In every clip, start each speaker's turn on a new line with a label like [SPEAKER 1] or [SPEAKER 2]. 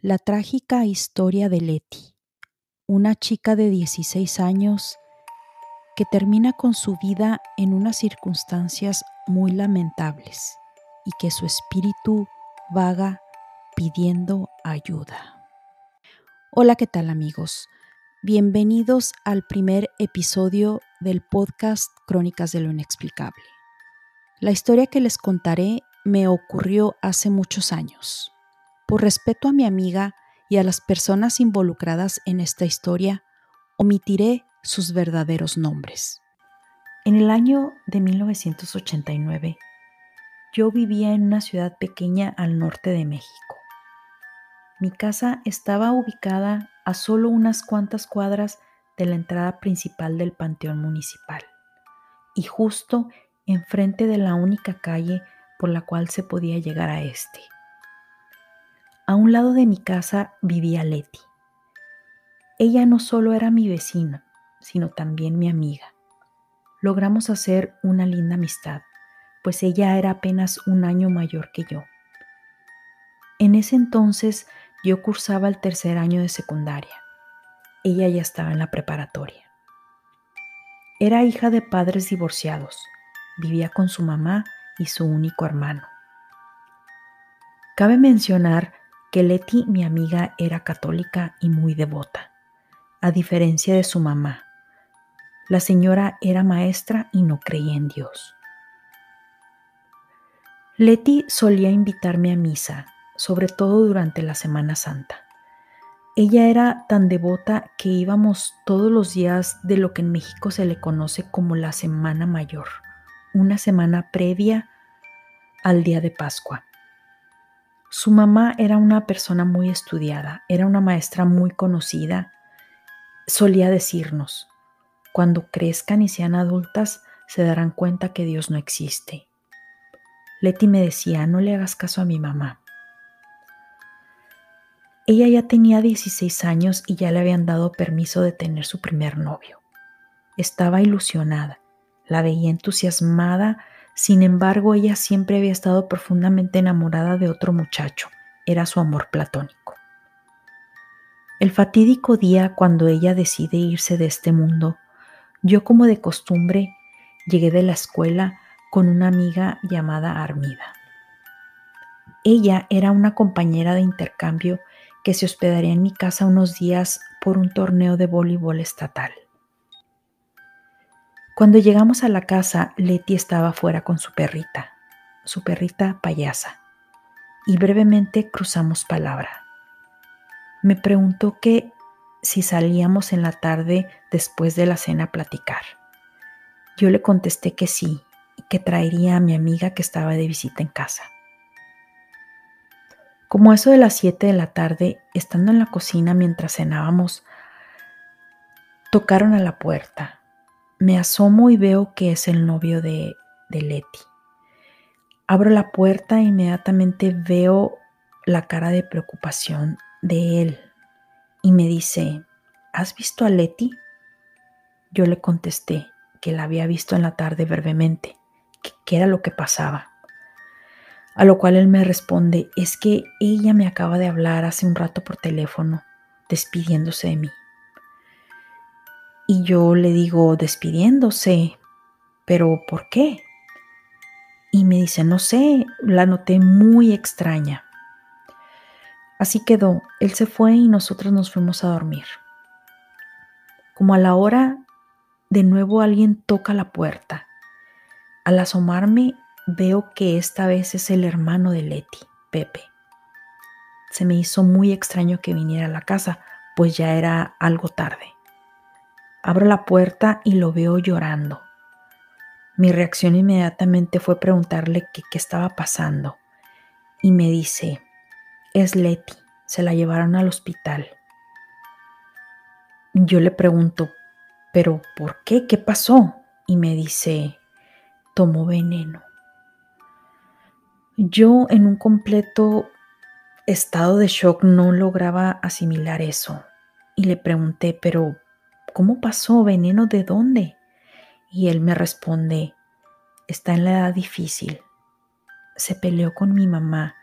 [SPEAKER 1] La trágica historia de Leti, una chica de 16 años que termina con su vida en unas circunstancias muy lamentables y que su espíritu vaga pidiendo ayuda. Hola, ¿qué tal amigos? Bienvenidos al primer episodio del podcast Crónicas de lo Inexplicable. La historia que les contaré me ocurrió hace muchos años. Por respeto a mi amiga y a las personas involucradas en esta historia, omitiré sus verdaderos nombres. En el año de 1989, yo vivía en una ciudad pequeña al norte de México. Mi casa estaba ubicada a solo unas cuantas cuadras de la entrada principal del Panteón Municipal y justo enfrente de la única calle por la cual se podía llegar a este. A un lado de mi casa vivía Leti. Ella no solo era mi vecina, sino también mi amiga. Logramos hacer una linda amistad, pues ella era apenas un año mayor que yo. En ese entonces yo cursaba el tercer año de secundaria. Ella ya estaba en la preparatoria. Era hija de padres divorciados. Vivía con su mamá y su único hermano. Cabe mencionar que Leti, mi amiga, era católica y muy devota, a diferencia de su mamá. La señora era maestra y no creía en Dios. Leti solía invitarme a misa, sobre todo durante la Semana Santa. Ella era tan devota que íbamos todos los días de lo que en México se le conoce como la Semana Mayor, una semana previa al día de Pascua. Su mamá era una persona muy estudiada, era una maestra muy conocida. Solía decirnos, cuando crezcan y sean adultas, se darán cuenta que Dios no existe. Leti me decía, no le hagas caso a mi mamá. Ella ya tenía 16 años y ya le habían dado permiso de tener su primer novio. Estaba ilusionada, la veía entusiasmada sin embargo, ella siempre había estado profundamente enamorada de otro muchacho. Era su amor platónico. El fatídico día cuando ella decide irse de este mundo, yo como de costumbre llegué de la escuela con una amiga llamada Armida. Ella era una compañera de intercambio que se hospedaría en mi casa unos días por un torneo de voleibol estatal. Cuando llegamos a la casa, Leti estaba fuera con su perrita, su perrita payasa, y brevemente cruzamos palabra. Me preguntó que si salíamos en la tarde después de la cena a platicar. Yo le contesté que sí y que traería a mi amiga que estaba de visita en casa. Como eso de las 7 de la tarde, estando en la cocina mientras cenábamos, tocaron a la puerta me asomo y veo que es el novio de, Leti. Abro la puerta e inmediatamente veo la cara de preocupación de él y me dice, ¿has visto a Leti? Yo le contesté que la había visto en la tarde brevemente, que, que era lo que pasaba. A lo cual él me responde, es que ella me acaba de hablar hace un rato por teléfono, despidiéndose de mí. Y yo le digo, despidiéndose, pero ¿por qué? Y me dice, no sé, la noté muy extraña. Así quedó, él se fue y nosotros nos fuimos a dormir. Como a la hora, de nuevo alguien toca la puerta. Al asomarme, veo que esta vez es el hermano de Leti, Pepe. Se me hizo muy extraño que viniera a la casa, pues ya era algo tarde. Abro la puerta y lo veo llorando. Mi reacción inmediatamente fue preguntarle qué estaba pasando. Y me dice, es Leti, se la llevaron al hospital. Yo le pregunto, ¿pero por qué? ¿Qué pasó? Y me dice, tomó veneno. Yo en un completo estado de shock no lograba asimilar eso. Y le pregunté, ¿pero ¿Cómo pasó? ¿Veneno de dónde? Y él me responde, está en la edad difícil. Se peleó con mi mamá,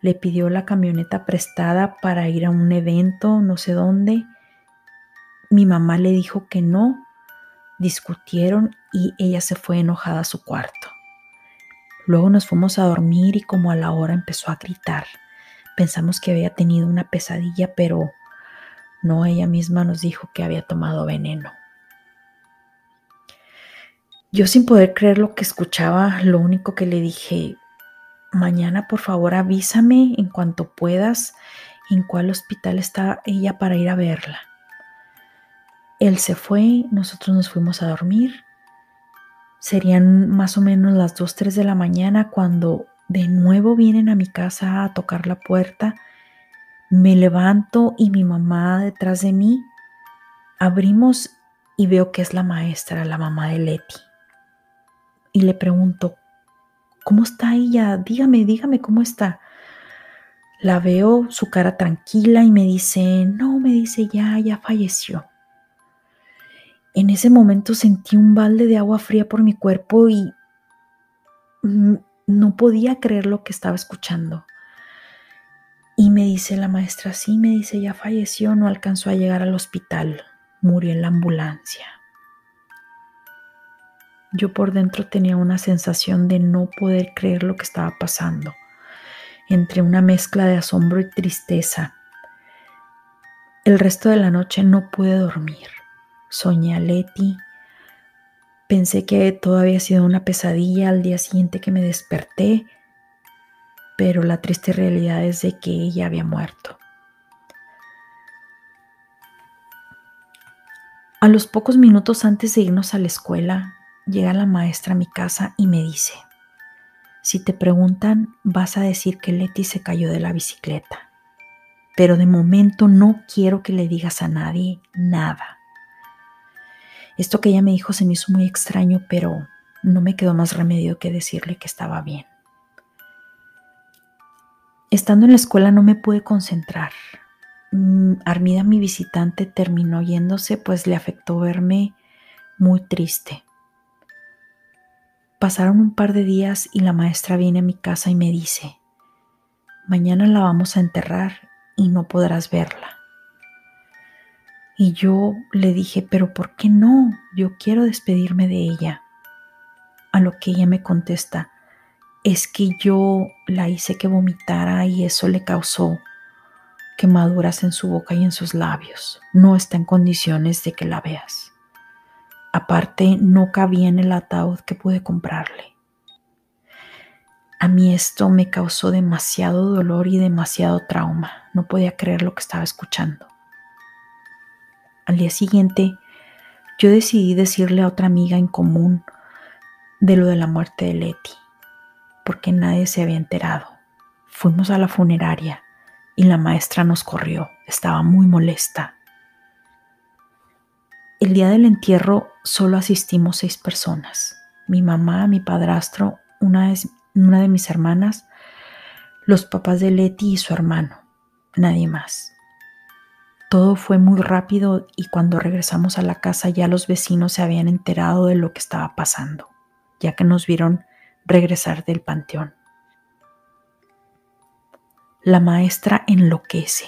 [SPEAKER 1] le pidió la camioneta prestada para ir a un evento, no sé dónde. Mi mamá le dijo que no, discutieron y ella se fue enojada a su cuarto. Luego nos fuimos a dormir y como a la hora empezó a gritar. Pensamos que había tenido una pesadilla, pero no, ella misma nos dijo que había tomado veneno. Yo sin poder creer lo que escuchaba, lo único que le dije, mañana por favor avísame en cuanto puedas en cuál hospital está ella para ir a verla. Él se fue, nosotros nos fuimos a dormir. Serían más o menos las 2, 3 de la mañana cuando de nuevo vienen a mi casa a tocar la puerta. Me levanto y mi mamá detrás de mí. Abrimos y veo que es la maestra, la mamá de Leti. Y le pregunto, ¿Cómo está ella? Dígame, dígame cómo está. La veo su cara tranquila y me dice, no, me dice, ya, ya falleció. En ese momento sentí un balde de agua fría por mi cuerpo y no podía creer lo que estaba escuchando. Y me dice la maestra, sí, me dice, ya falleció, no alcanzó a llegar al hospital, murió en la ambulancia. Yo por dentro tenía una sensación de no poder creer lo que estaba pasando, entre una mezcla de asombro y tristeza. El resto de la noche no pude dormir. Soñé a Leti. Pensé que todo había sido una pesadilla al día siguiente que me desperté, pero la triste realidad es de que ella había muerto. A los pocos minutos antes de irnos a la escuela, llega la maestra a mi casa y me dice, si te preguntan, vas a decir que Leti se cayó de la bicicleta, pero de momento no quiero que le digas a nadie nada. Esto que ella me dijo se me hizo muy extraño, pero no me quedó más remedio que decirle que estaba bien. Estando en la escuela no me pude concentrar. Mm, Armida, mi visitante, terminó yéndose, pues le afectó verme muy triste. Pasaron un par de días y la maestra viene a mi casa y me dice, mañana la vamos a enterrar y no podrás verla. Y yo le dije, pero ¿por qué no? Yo quiero despedirme de ella. A lo que ella me contesta, es que yo la hice que vomitara y eso le causó quemaduras en su boca y en sus labios. No está en condiciones de que la veas. Aparte, no cabía en el ataúd que pude comprarle. A mí esto me causó demasiado dolor y demasiado trauma. No podía creer lo que estaba escuchando. Al día siguiente, yo decidí decirle a otra amiga en común de lo de la muerte de Leti, porque nadie se había enterado. Fuimos a la funeraria y la maestra nos corrió. Estaba muy molesta. El día del entierro solo asistimos seis personas. Mi mamá, mi padrastro, una, una de mis hermanas, los papás de Leti y su hermano. Nadie más. Todo fue muy rápido y cuando regresamos a la casa ya los vecinos se habían enterado de lo que estaba pasando, ya que nos vieron regresar del panteón. La maestra enloquece.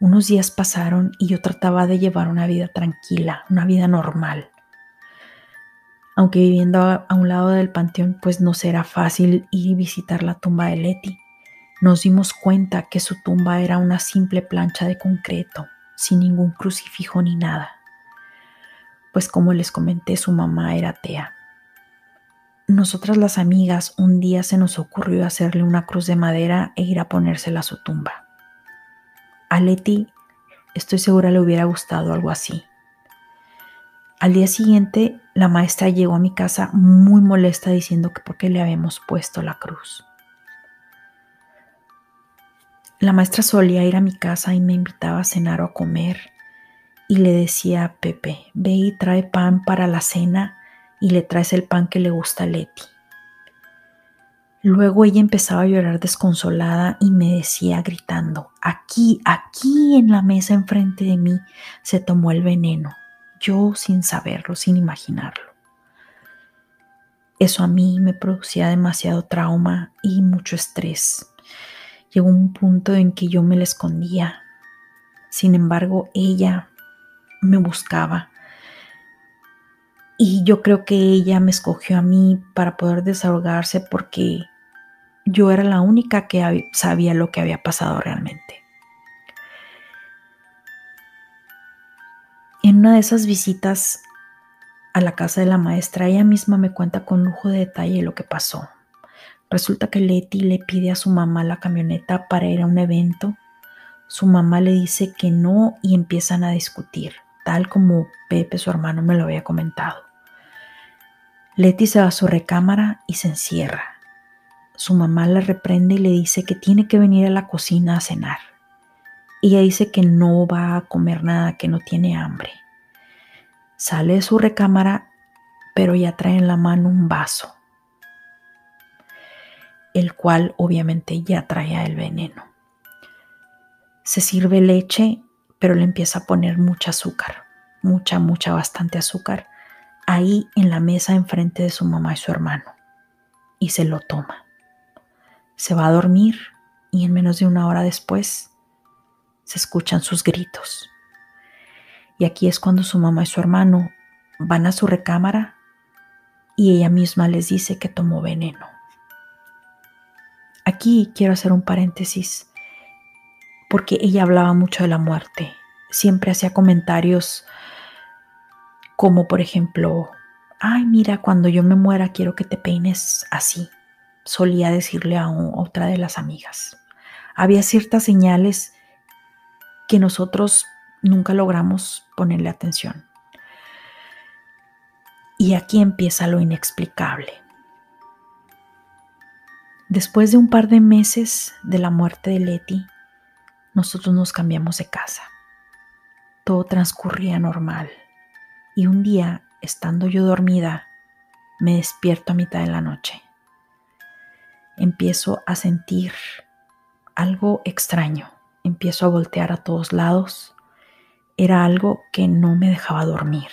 [SPEAKER 1] Unos días pasaron y yo trataba de llevar una vida tranquila, una vida normal. Aunque viviendo a, un lado del panteón, pues no será fácil ir y visitar la tumba de Leti. Nos dimos cuenta que su tumba era una simple plancha de concreto, sin ningún crucifijo ni nada. Pues como les comenté, su mamá era atea. Nosotras las amigas un día se nos ocurrió hacerle una cruz de madera e ir a ponérsela a su tumba. A Leti estoy segura le hubiera gustado algo así. Al día siguiente, la maestra llegó a mi casa muy molesta diciendo que por qué le habíamos puesto la cruz. La maestra solía ir a mi casa y me invitaba a cenar o a comer y le decía a Pepe, ve y trae pan para la cena y le traes el pan que le gusta a Leti. Luego ella empezaba a llorar desconsolada y me decía gritando, aquí, aquí en la mesa enfrente de mí se tomó el veneno, yo sin saberlo, sin imaginarlo. Eso a mí me producía demasiado trauma y mucho estrés. Llegó un punto en que yo me la escondía. Sin embargo, ella me buscaba. Y yo creo que ella me escogió a mí para poder desahogarse porque yo era la única que sabía lo que había pasado realmente. En una de esas visitas a la casa de la maestra, ella misma me cuenta con lujo de detalle lo que pasó. Resulta que Leti le pide a su mamá la camioneta para ir a un evento. Su mamá le dice que no y empiezan a discutir, tal como Pepe, su hermano, me lo había comentado. Leti se va a su recámara y se encierra. Su mamá la reprende y le dice que tiene que venir a la cocina a cenar. Ella dice que no va a comer nada, que no tiene hambre. Sale de su recámara, pero ya trae en la mano un vaso, el cual obviamente ya traía el veneno. Se sirve leche, pero le empieza a poner mucha azúcar, mucha, mucha, bastante azúcar, ahí en la mesa enfrente de su mamá y su hermano, y se lo toma. Se va a dormir y en menos de una hora después se escuchan sus gritos. Y aquí es cuando su mamá y su hermano van a su recámara y ella misma les dice que tomó veneno. Aquí quiero hacer un paréntesis porque ella hablaba mucho de la muerte. Siempre hacía comentarios como por ejemplo, ay mira, cuando yo me muera quiero que te peines así. Solía decirle a otra de las amigas. Había ciertas señales que nosotros nunca logramos ponerle atención. Y aquí empieza lo inexplicable. Después de un par de meses de la muerte de Leti, nosotros nos cambiamos de casa. Todo transcurría normal. Y un día, estando yo dormida, me despierto a mitad de la noche. Empiezo a sentir algo extraño. Empiezo a voltear a todos lados era algo que no me dejaba dormir.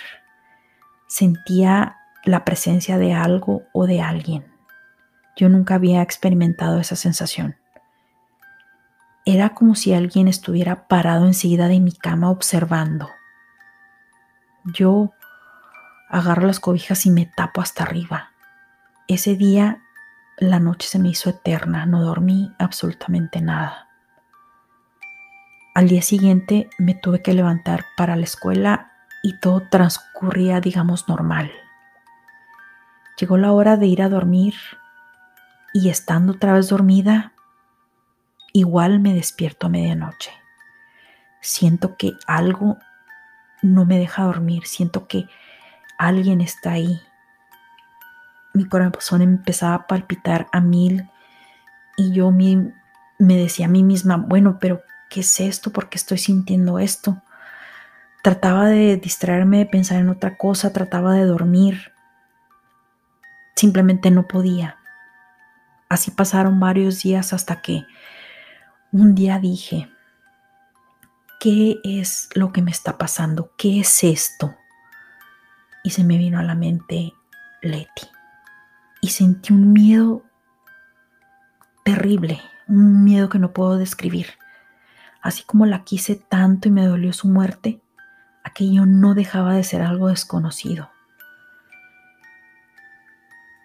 [SPEAKER 1] Sentía la presencia de algo o de alguien. Yo nunca había experimentado esa sensación. Era como si alguien estuviera parado enseguida de mi cama observando. Yo agarro las cobijas y me tapo hasta arriba. Ese día la noche se me hizo eterna, no dormí absolutamente nada. Al día siguiente me tuve que levantar para la escuela y todo transcurría, digamos, normal. Llegó la hora de ir a dormir y estando otra vez dormida, igual me despierto a medianoche. Siento que algo no me deja dormir, siento que alguien está ahí. Mi corazón empezaba a palpitar a mil y yo me, decía a mí misma, bueno, pero ¿qué es esto? ¿Por qué estoy sintiendo esto? Trataba de distraerme, de pensar en otra cosa, trataba de dormir. Simplemente no podía. Así pasaron varios días hasta que un día dije, ¿qué es lo que me está pasando? ¿Qué es esto? Y se me vino a la mente Leti. Y sentí un miedo terrible, un miedo que no puedo describir. Así como la quise tanto y me dolió su muerte, aquello no dejaba de ser algo desconocido.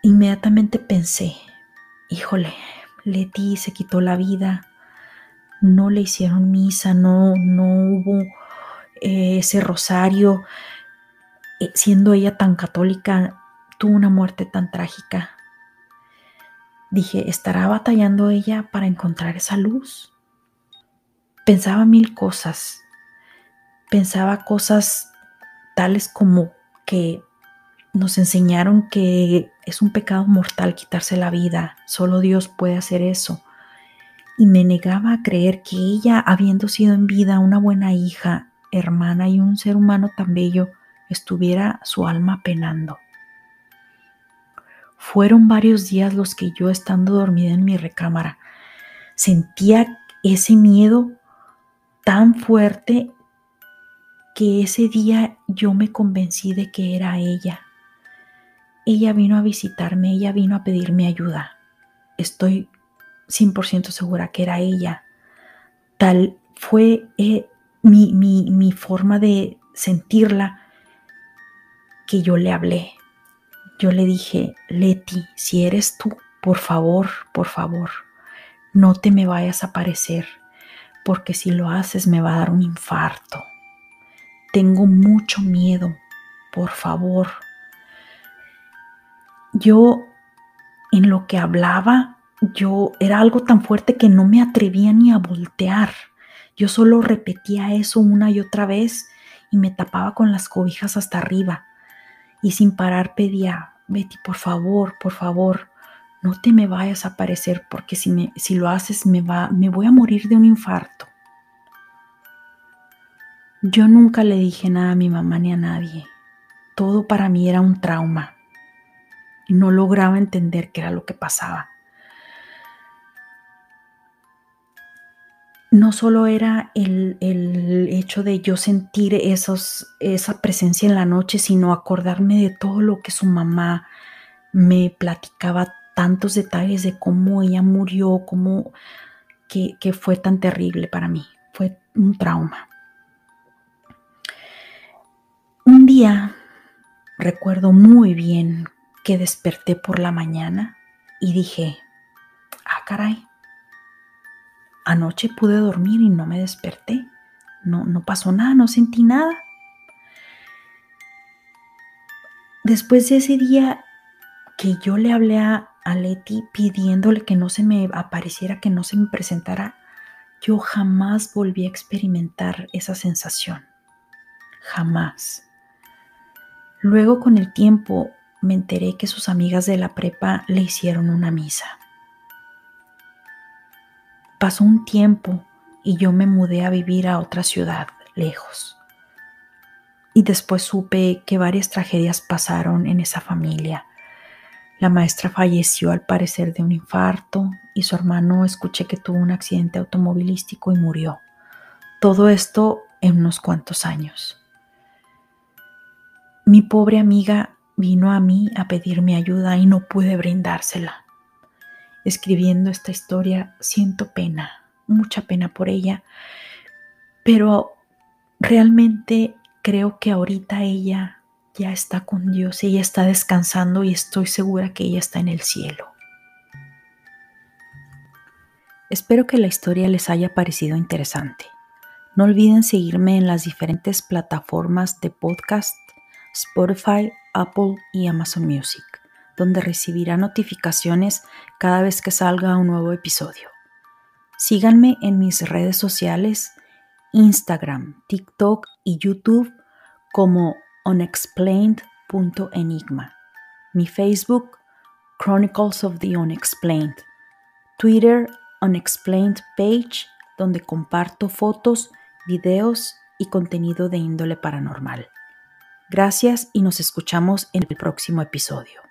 [SPEAKER 1] Inmediatamente pensé, híjole, Leti se quitó la vida, no le hicieron misa, no, no hubo eh, ese rosario, eh, siendo ella tan católica, tuvo una muerte tan trágica. Dije, ¿estará batallando ella para encontrar esa luz? pensaba mil cosas. Pensaba cosas tales como que nos enseñaron que es un pecado mortal quitarse la vida, solo Dios puede hacer eso. Y me negaba a creer que ella, habiendo sido en vida una buena hija, hermana y un ser humano tan bello, estuviera su alma penando. Fueron varios días los que yo, estando dormida en mi recámara, sentía ese miedo tan fuerte que ese día yo me convencí de que era ella. Ella vino a visitarme, ella vino a pedirme ayuda. Estoy 100% segura que era ella. Tal fue eh, mi, mi forma de sentirla que yo le hablé. Yo le dije, Leti, si eres tú, por favor, por favor, no te me vayas a aparecer, porque si lo haces me va a dar un infarto. Tengo mucho miedo, por favor. Yo, en lo que hablaba, yo era algo tan fuerte que no me atrevía ni a voltear. Yo solo repetía eso una y otra vez y me tapaba con las cobijas hasta arriba. Y sin parar pedía, Betty, por favor, por favor, no te me vayas a aparecer porque si, me, si lo haces me, va, me voy a morir de un infarto. Yo nunca le dije nada a mi mamá ni a nadie. Todo para mí era un trauma no lograba entender qué era lo que pasaba. No solo era el, el hecho de yo sentir esos, esa presencia en la noche, sino acordarme de todo lo que su mamá me platicaba tantos detalles de cómo ella murió, cómo que, que fue tan terrible para mí. Fue un trauma. Un día recuerdo muy bien que desperté por la mañana y dije, ah, caray, anoche pude dormir y no me desperté. No, no pasó nada, no sentí nada. Después de ese día que yo le hablé a, a Leti pidiéndole que no se me apareciera, que no se me presentara, yo jamás volví a experimentar esa sensación. Jamás. Luego con el tiempo me enteré que sus amigas de la prepa le hicieron una misa. Pasó un tiempo y yo me mudé a vivir a otra ciudad, lejos. Y después supe que varias tragedias pasaron en esa familia la maestra falleció al parecer de un infarto y su hermano escuché que tuvo un accidente automovilístico y murió. Todo esto en unos cuantos años. Mi pobre amiga vino a mí a pedirme ayuda y no pude brindársela. Escribiendo esta historia siento pena, mucha pena por ella, pero realmente creo que ahorita ella ya está con Dios, ella está descansando y estoy segura que ella está en el cielo. Espero que la historia les haya parecido interesante. No olviden seguirme en las diferentes plataformas de podcast, Spotify, Apple y Amazon Music, donde recibirá notificaciones cada vez que salga un nuevo episodio. Síganme en mis redes sociales, Instagram, TikTok y YouTube como unexplained.enigma, mi Facebook Chronicles of the Unexplained, Twitter Unexplained Page, donde comparto fotos, videos y contenido de índole paranormal. Gracias y nos escuchamos en el próximo episodio.